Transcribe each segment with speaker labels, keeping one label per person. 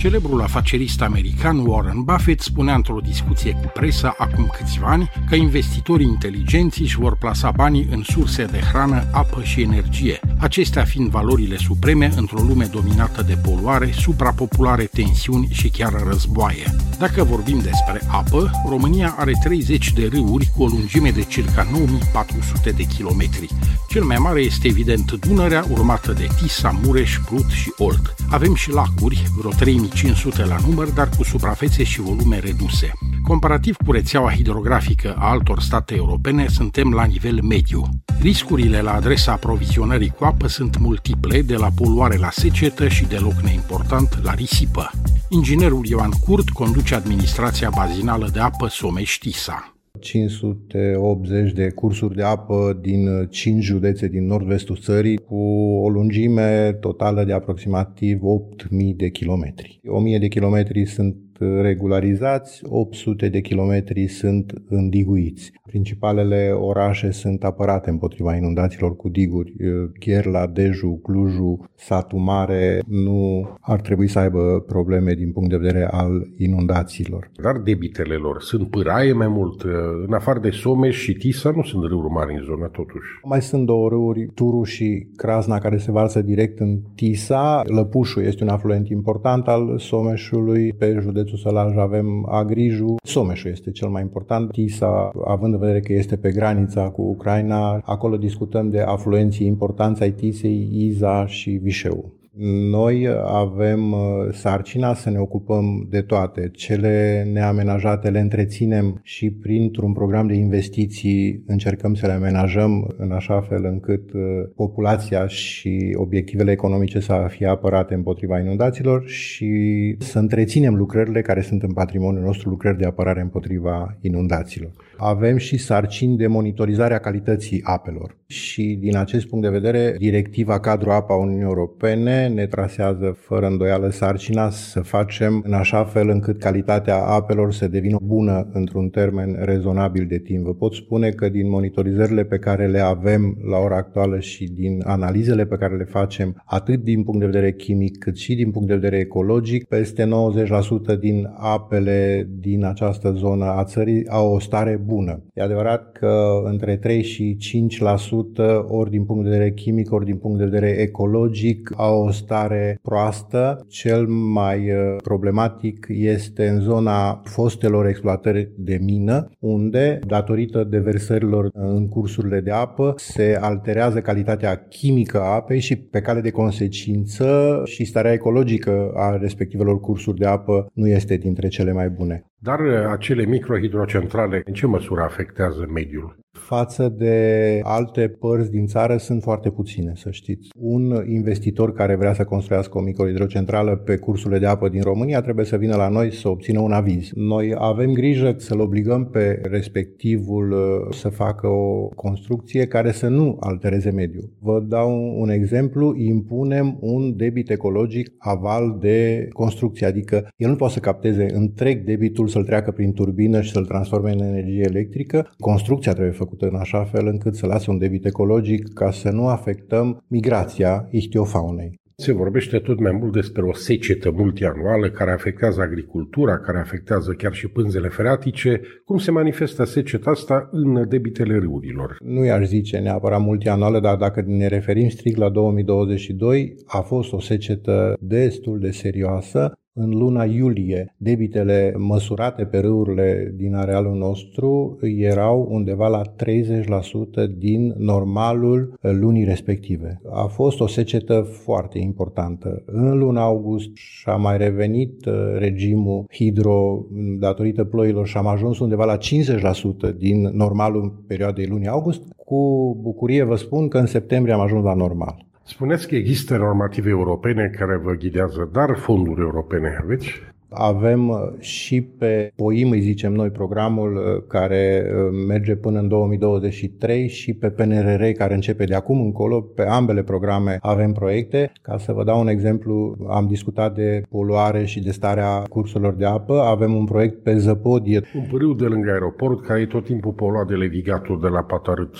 Speaker 1: Celebrul afacerist american Warren Buffett spunea într-o discuție cu presa acum câțiva ani că investitorii inteligenți își vor plasa banii în surse de hrană, apă și energie, acestea fiind valorile supreme într-o lume dominată de poluare, suprapopulare, tensiuni și chiar războaie. Dacă vorbim despre apă, România are 30 de râuri cu o lungime de circa 9400 de kilometri. Cel mai mare este evident Dunărea, urmată de Tisa, Mureș, Prut și Olt. Avem și lacuri, vreo 3500 la număr, dar cu suprafețe și volume reduse. Comparativ cu rețeaua hidrografică a altor state europene, suntem la nivel mediu. Riscurile la adresa aprovizionării cu apă sunt multiple, de la poluare la secetă și, deloc neimportant, la risipă. Inginerul Ioan Curt conduce administrația bazinală de apă Someș-Tisa.
Speaker 2: 580 de cursuri de apă din 5 județe din nord-vestul țării cu o lungime totală de aproximativ 8.000 de kilometri. 1.000 de kilometri sunt regularizați, 800 de kilometri sunt îndiguiți. Principalele orașe sunt apărate împotriva inundațiilor cu diguri. Gherla, Deju, Cluju, Satu Mare nu ar trebui să aibă probleme din punct de vedere al inundațiilor.
Speaker 3: Dar debitele lor sunt pâraie mai mult. În afară de Someș și Tisa nu sunt râuri mari în zonă totuși.
Speaker 2: Mai sunt două râuri, Turu și Crasna, care se varsă direct în Tisa. Lăpușul este un afluent important al Someșului. Pe județul Sălaj avem Agriju. Someșul este cel mai important. Tisa, având vedere că este pe granița cu Ucraina. Acolo discutăm de afluenții importanți ai Tisei, Iza și Vișeu. Noi avem uh, sarcina să ne ocupăm de toate. Cele neamenajate le întreținem și printr-un program de investiții încercăm să le amenajăm în așa fel încât uh, populația și obiectivele economice să fie apărate împotriva inundațiilor și să întreținem lucrările care sunt în patrimoniul nostru, lucrări de apărare împotriva inundațiilor. Avem și sarcini de monitorizare a calității apelor și din acest punct de vedere directiva cadru apa Uniunii Europene ne trasează fără îndoială sarcina să facem în așa fel încât calitatea apelor să devină bună într-un termen rezonabil de timp. Vă pot spune că din monitorizările pe care le avem la ora actuală și din analizele pe care le facem, atât din punct de vedere chimic cât și din punct de vedere ecologic, peste 90% din apele din această zonă a țării au o stare bună. E adevărat că între 3 și 5% ori din punct de vedere chimic, ori din punct de vedere ecologic au o stare proastă. Cel mai uh, problematic este în zona fostelor exploatări de mină, unde, datorită deversărilor în cursurile de apă, se alterează calitatea chimică a apei și pe cale de consecință și starea ecologică a respectivelor cursuri de apă nu este dintre cele mai bune.
Speaker 3: Dar uh, acele microhidrocentrale în ce măsură afectează mediul?
Speaker 2: Față de alte părți din țară sunt foarte puține, să știți. Un investitor care vrea să construiască o microhidrocentrală pe cursurile de apă din România trebuie să vină la noi să obțină un aviz. Noi avem grijă să-l obligăm pe respectivul uh, să facă o construcție care să nu altereze mediul. Vă dau un exemplu, impunem un debit ecologic aval de construcție, adică el nu poate să capteze întreg debitul să-l treacă prin turbină și să-l transforme în energie electrică. Construcția trebuie făcută în așa fel încât să lase un debit ecologic ca să nu afectăm migrația ichtiofaunei.
Speaker 3: Se vorbește tot mai mult despre o secetă multianuală care afectează agricultura, care afectează chiar și pânzele freatice. Cum se manifestă seceta asta în debitele râurilor?
Speaker 2: Nu i-aș zice neapărat multianuală, dar dacă ne referim strict la 2022, a fost o secetă destul de serioasă în luna iulie, debitele măsurate pe râurile din arealul nostru erau undeva la 30% din normalul lunii respective. A fost o secetă foarte importantă. În luna august și-a mai revenit uh, regimul hidro datorită ploilor și am ajuns undeva la 50% din normalul perioadei lunii august. Cu bucurie vă spun că în septembrie am ajuns la normal.
Speaker 3: Spuneți că există normative europene care vă ghidează, dar fonduri europene aveți?
Speaker 2: Avem uh, și pe POIM, îi zicem noi, programul uh, care uh, merge până în 2023 și pe PNRR care începe de acum încolo. Pe ambele programe avem proiecte. Ca să vă dau un exemplu, am discutat de poluare și de starea cursurilor de apă. Avem un proiect pe Zăpodie.
Speaker 3: Un pârâu de lângă aeroport care e tot timpul poluat de levigatul de la Patarât.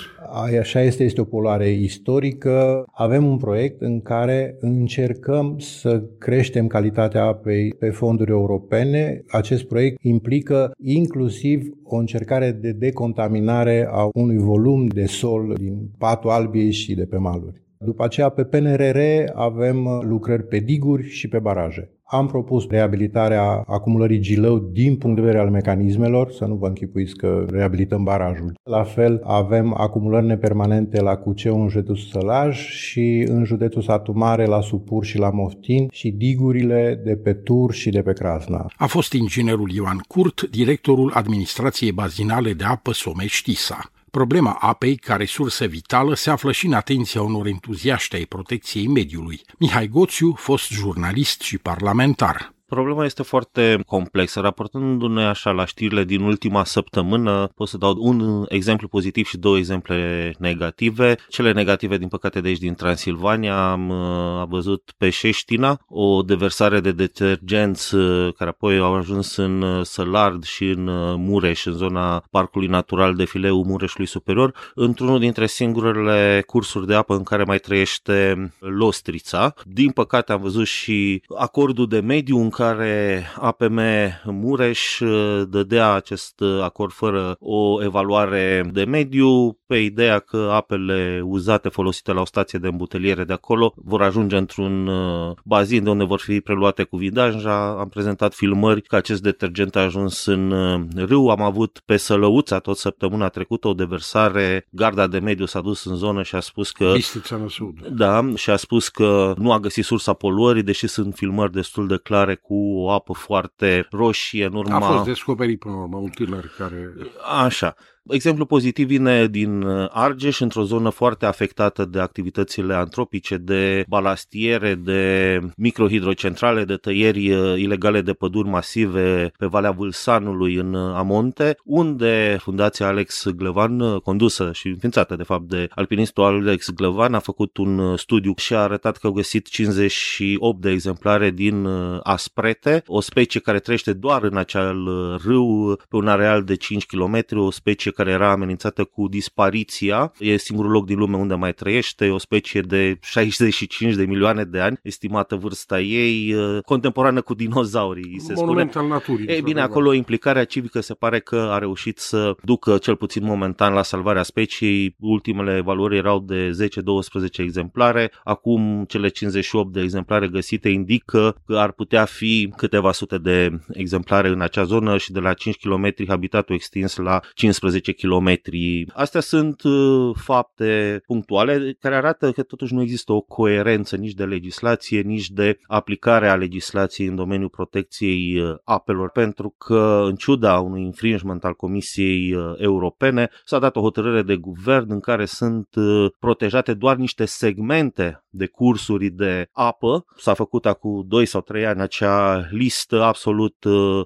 Speaker 2: Așa este, este o poluare istorică. Avem un proiect în care încercăm să creștem calitatea apei pe fonduri europene. Acest proiect implică inclusiv o încercare de decontaminare a unui volum de sol din patul Albiei și de pe maluri. După aceea, pe PNRR avem lucrări pe diguri și pe baraje. Am propus reabilitarea acumulării Gilău din punct de vedere al mecanismelor, să nu vă închipuiți că reabilităm barajul. La fel, avem acumulări nepermanente la Cuceu în județul Sălaj și în județul Satu Mare la Supur și la Moftin și digurile de pe Tur și de pe Crasna.
Speaker 1: A fost inginerul Ioan Curt, directorul Administrației Bazinale de Apă Someștisa. Problema apei, ca resursă vitală, se află și în atenția unor entuziaști ai protecției mediului. Mihai Goțiu, fost jurnalist și parlamentar.
Speaker 4: Problema este foarte complexă. Raportându-ne așa la știrile din ultima săptămână, pot să dau un exemplu pozitiv și două exemple negative. Cele negative, din păcate, de aici din Transilvania, am, am văzut pe Șeștina o deversare de detergenți uh, care apoi au ajuns în uh, Sălard și în uh, Mureș, în zona Parcului Natural de Fileu Mureșului Superior, într-unul dintre singurele cursuri de apă în care mai trăiește Lostrița. Din păcate am văzut și acordul de mediu în care APM Mureș uh, dădea acest uh, acord fără o evaluare de mediu pe ideea că apele uzate folosite la o stație de îmbuteliere de acolo vor ajunge într-un uh, bazin de unde vor fi preluate cu vidanja. Am prezentat filmări că acest detergent a ajuns în râu. Am avut pe Sălăuța tot săptămâna trecută o deversare. Garda de mediu s-a dus în zonă și a spus că...
Speaker 3: Sud.
Speaker 4: Da, și a spus că nu a găsit sursa poluării, deși sunt filmări destul de clare cu o apă foarte roșie în urma...
Speaker 3: A fost descoperit până la urmă un tânăr care...
Speaker 4: Așa. Exemplu pozitiv vine din uh, Argeș, într-o zonă foarte afectată de activitățile antropice, de balastiere, de microhidrocentrale, de tăieri uh, ilegale de păduri masive pe Valea Vâlsanului în uh, Amonte, unde Fundația Alex Glăvan, condusă și înființată de fapt de alpinistul Alex Glăvan, a făcut un studiu și a arătat că au găsit 58 de exemplare din asprete, o specie care trăiește doar în acel râu pe un areal de 5 km, o specie specie care era amenințată cu dispariția. E singurul loc din lume unde mai trăiește, o specie de 65 de milioane de ani, estimată vârsta ei, uh, contemporană cu dinozaurii, se
Speaker 3: Monument
Speaker 4: spune.
Speaker 3: al naturii.
Speaker 4: Ei bine, acolo implicarea civică se pare că a reușit să ducă cel puțin momentan la salvarea speciei. Ultimele evaluări erau de 10-12 exemplare. Acum cele 58 de exemplare găsite indică că ar putea fi câteva sute de exemplare în acea zonă și de la 5 km habitatul extins la 15 10 km. Astea sunt uh, fapte punctuale care arată că totuși nu există o coerență nici de legislație, nici de aplicare a legislației în domeniul protecției uh, apelor, pentru că în ciuda unui infringement al Comisiei uh, Europene s-a dat o hotărâre de guvern în care sunt protejate doar niște segmente de cursuri de apă. S-a făcut acum 2 sau 3 ani acea listă absolut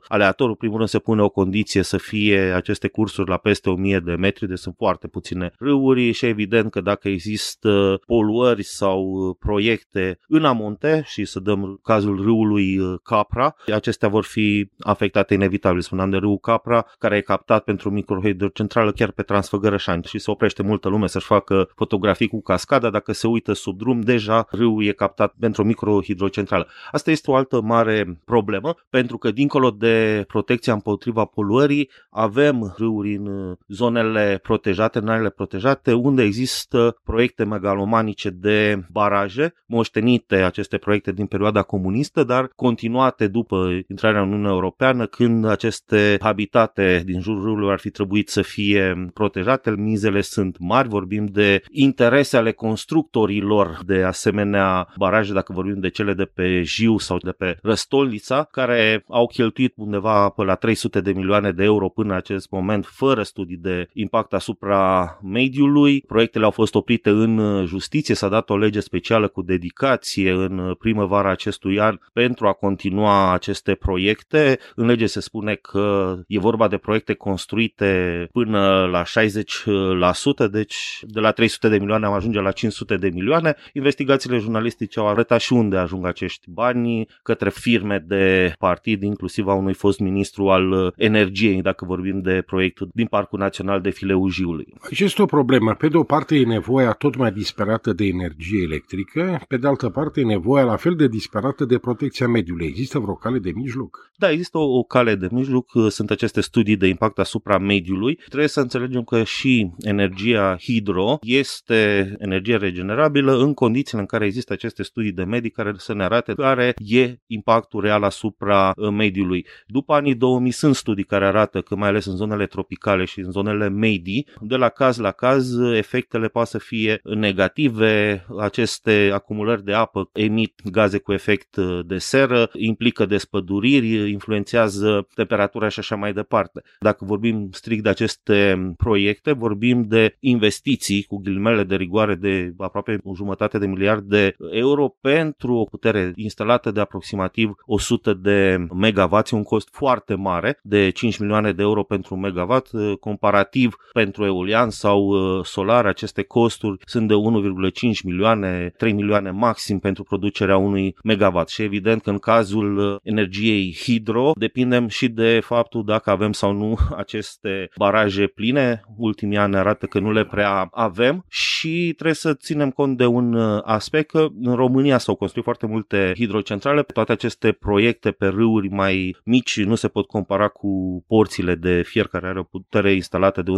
Speaker 4: aleator. În primul rând se pune o condiție să fie aceste cursuri la peste peste 1000 de metri, deci sunt foarte puține râuri și evident că dacă există poluări sau uh, proiecte în amonte și să dăm cazul râului uh, Capra, acestea vor fi afectate inevitabil. Spuneam de râul Capra, care e captat pentru microhidrocentrală chiar pe Transfăgărășani și se oprește multă lume să-și facă fotografii cu cascada. Dacă se uită sub drum, deja râul e captat pentru o microhidrocentrală. Asta este o altă mare problemă, pentru că dincolo de protecția împotriva poluării, avem râuri în zonele protejate, în arele protejate, unde există proiecte megalomanice de baraje, moștenite aceste proiecte din perioada comunistă, dar continuate după intrarea în Uniunea Europeană, când aceste habitate din jurul râului ar fi trebuit să fie protejate. Mizele sunt mari, vorbim de interese ale constructorilor de asemenea baraje, dacă vorbim de cele de pe Jiu sau de pe Răstolnița, care au cheltuit undeva pe la 300 de milioane de euro până în acest moment, fără studii de impact asupra mediului. Proiectele au fost oprite în justiție, s-a dat o lege specială cu dedicație în primăvara acestui an pentru a continua aceste proiecte. În lege se spune că e vorba de proiecte construite până la 60%, deci de la 300 de milioane am ajunge la 500 de milioane. Investigațiile jurnalistice au arătat și unde ajung acești bani către firme de partid, inclusiv a unui fost ministru al energiei, dacă vorbim de proiectul din Parcul Național de Fileu Jiului.
Speaker 3: Aici este o problemă. Pe de o parte e nevoia tot mai disperată de energie electrică, pe de altă parte e nevoia la fel de disperată de protecția mediului. Există vreo cale de mijloc?
Speaker 4: Da, există o, o cale de mijloc. Sunt aceste studii de impact asupra mediului. Trebuie să înțelegem că și energia hidro este energie regenerabilă în condițiile în care există aceste studii de medii care să ne arate care e impactul real asupra uh, mediului. După anii 2000 sunt studii care arată că mai ales în zonele tropicale și în zonele medii, de la caz la caz, efectele poate să fie negative. Aceste acumulări de apă emit gaze cu efect uh, de seră, implică despăduriri, influențează temperatura și așa mai departe. Dacă vorbim strict de aceste proiecte, vorbim de investiții cu ghilimele de rigoare de aproape o jumătate de miliard de euro pentru o putere instalată de aproximativ 100 de megawatt, un cost foarte mare de 5 milioane de euro pentru un megawatt, comparativ pentru eolian sau uh, solar, aceste costuri sunt de 1,5 milioane, 3 milioane maxim pentru producerea unui megawatt și evident că în cazul uh, energiei hidro depindem și de faptul dacă avem sau nu aceste baraje pline. Ultimii ani arată că nu le prea avem și trebuie să ținem cont de un uh, aspect că în România s-au construit foarte multe hidrocentrale. Toate aceste proiecte pe râuri mai mici nu se pot compara cu porțile de fier care are o putere instalată de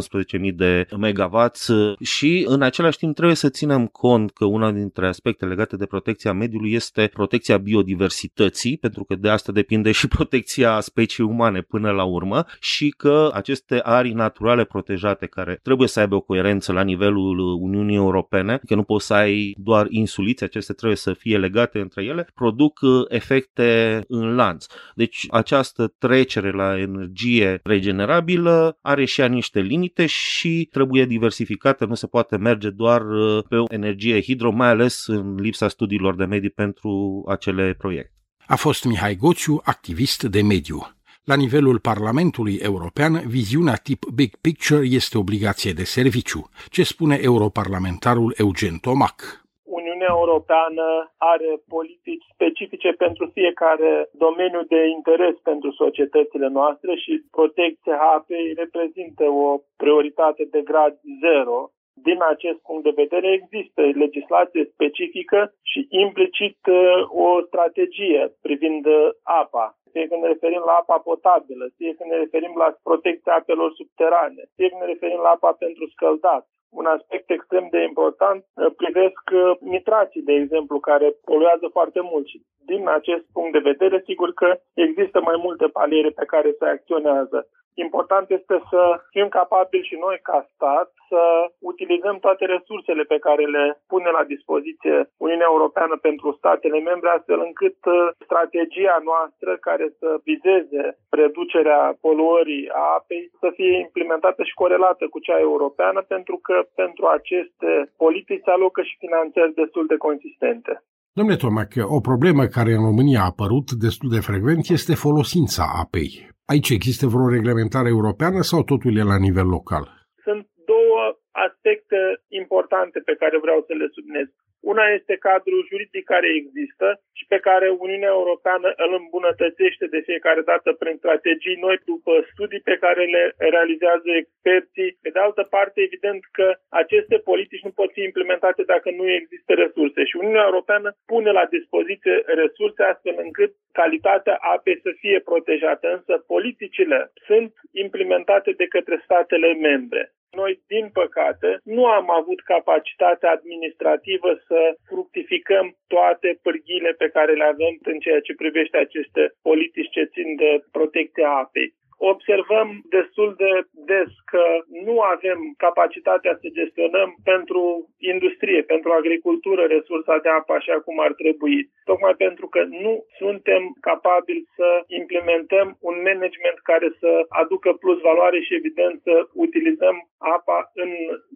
Speaker 4: 11.000 de megawatts și în același timp trebuie să ținem cont că una dintre aspectele legate de protecția mediului este protecția biodiversității, pentru că de asta depinde și protecția speciei umane până la urmă și că aceste arii naturale protejate care trebuie să aibă o coerență la nivelul Uniunii Europene, că nu poți să ai doar insulițe, aceste trebuie să fie legate între ele, produc uh, efecte în lanț. Deci această trecere la energie regenerabilă are și ea niște limite și trebuie diversificată, nu se poate merge doar uh, pe o energie hidro, mai ales în lipsa studiilor de medii pentru acele proiecte.
Speaker 1: A fost Mihai Goțiu, activist de mediu. La nivelul Parlamentului European, viziunea tip Big Picture este obligație de serviciu. Ce spune europarlamentarul Eugen Tomac?
Speaker 5: Uniunea Europeană are politici specifice pentru fiecare domeniu de interes pentru societățile noastre și protecția apei reprezintă o prioritate de grad zero din acest punct de vedere există legislație specifică și implicit uh, o strategie privind uh, apa. Fie când ne referim la apa potabilă, fie când ne referim la protecția apelor subterane, fie când ne referim la apa pentru scăldat. Un aspect extrem de important uh, privesc nitrații, de exemplu, care poluează foarte mult și din acest punct de vedere, sigur că există mai multe paliere pe care se acționează. Important este să fim capabili și noi ca stat să utilizăm toate resursele pe care le pune la dispoziție Uniunea Europeană pentru statele membre, astfel încât uh, strategia noastră care să vizeze reducerea poluării a apei să fie implementată și corelată cu cea europeană, pentru că pentru aceste politici se alocă și finanțări destul de consistente.
Speaker 3: Domnule Tomac, o problemă care în România a apărut destul de frecvent este folosința apei. Aici există vreo reglementare europeană sau totul e la nivel local?
Speaker 5: Sunt două aspecte importante pe care vreau să le subliniez. Una este cadrul juridic care există și pe care Uniunea Europeană îl îmbunătățește de fiecare dată prin strategii noi după studii pe care le realizează experții. Pe de altă parte, evident că aceste politici nu pot fi implementate dacă nu există resurse și Uniunea Europeană pune la dispoziție resurse astfel încât calitatea apei să fie protejată, însă politicile sunt implementate de către statele membre. Noi, din păcate, nu am avut capacitatea administrativă să fructificăm toate pârghile pe care le avem în ceea ce privește aceste politici ce țin de protecția apei. Observăm destul de des că nu avem capacitatea să gestionăm pentru industrie, pentru agricultură, resursa de apă așa cum ar trebui. Tocmai pentru că nu suntem capabili să implementăm un management care să aducă plus valoare și evident să utilizăm apa în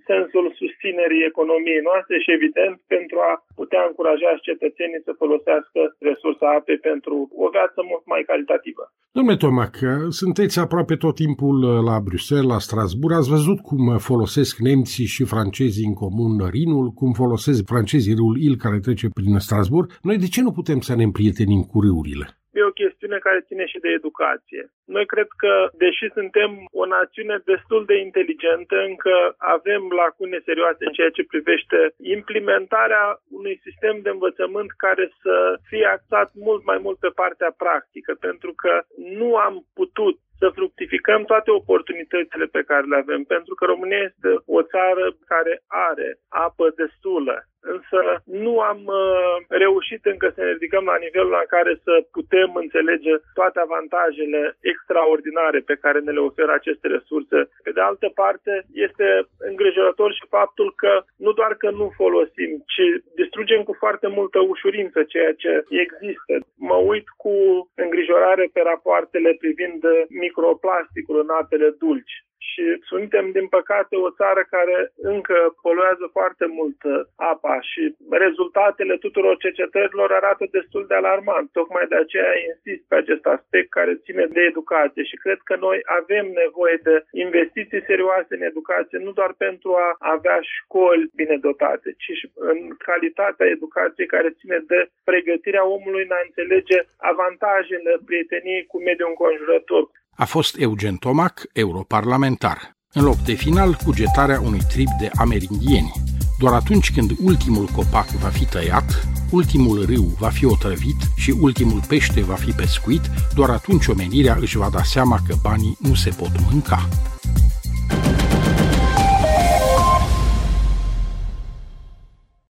Speaker 5: sensul susținerii economiei noastre și evident pentru a putea încuraja cetățenii să folosească resursa apei pentru o viață mult mai calitativă.
Speaker 1: Domnule Tomac, sunteți aproape tot timpul la Bruxelles, la Strasbourg. Ați văzut cum folosesc nemții și francezii în comun Rinul, cum folosesc francezii râul Il care trece prin Strasbourg. Noi de ce nu putem să ne împrietenim cu râurile?
Speaker 5: E o chestiune care ține și de educație. Noi cred că, deși suntem o națiune destul de inteligentă, încă avem lacune serioase în ceea ce privește implementarea unui sistem de învățământ care să fie axat mult mai mult pe partea practică, pentru că nu am putut să fructificăm toate oportunitățile pe care le avem, pentru că România este o țară care are apă destulă, însă nu am uh, reușit încă să ne ridicăm la nivelul la care să putem înțelege toate avantajele extraordinare pe care ne le oferă aceste resurse. Pe de altă parte, este îngrijorător și faptul că nu doar că nu folosim, ci distrugem cu foarte multă ușurință ceea ce există. Mă uit cu îngrijorare pe rapoartele privind microplasticul în apele dulci și suntem, din păcate, o țară care încă poluează foarte mult uh, apa și rezultatele tuturor cercetărilor arată destul de alarmant. Tocmai de aceea insist pe acest aspect care ține de educație și cred că noi avem nevoie de investiții serioase în educație, nu doar pentru a avea școli bine dotate, ci și în calitatea educației care ține de pregătirea omului în a înțelege avantajele prieteniei cu mediul înconjurător,
Speaker 1: a fost Eugen Tomac, europarlamentar, în loc de final cugetarea unui trip de amerindieni. Doar atunci când ultimul copac va fi tăiat, ultimul râu va fi otrăvit și ultimul pește va fi pescuit, doar atunci omenirea își va da seama că banii nu se pot mânca.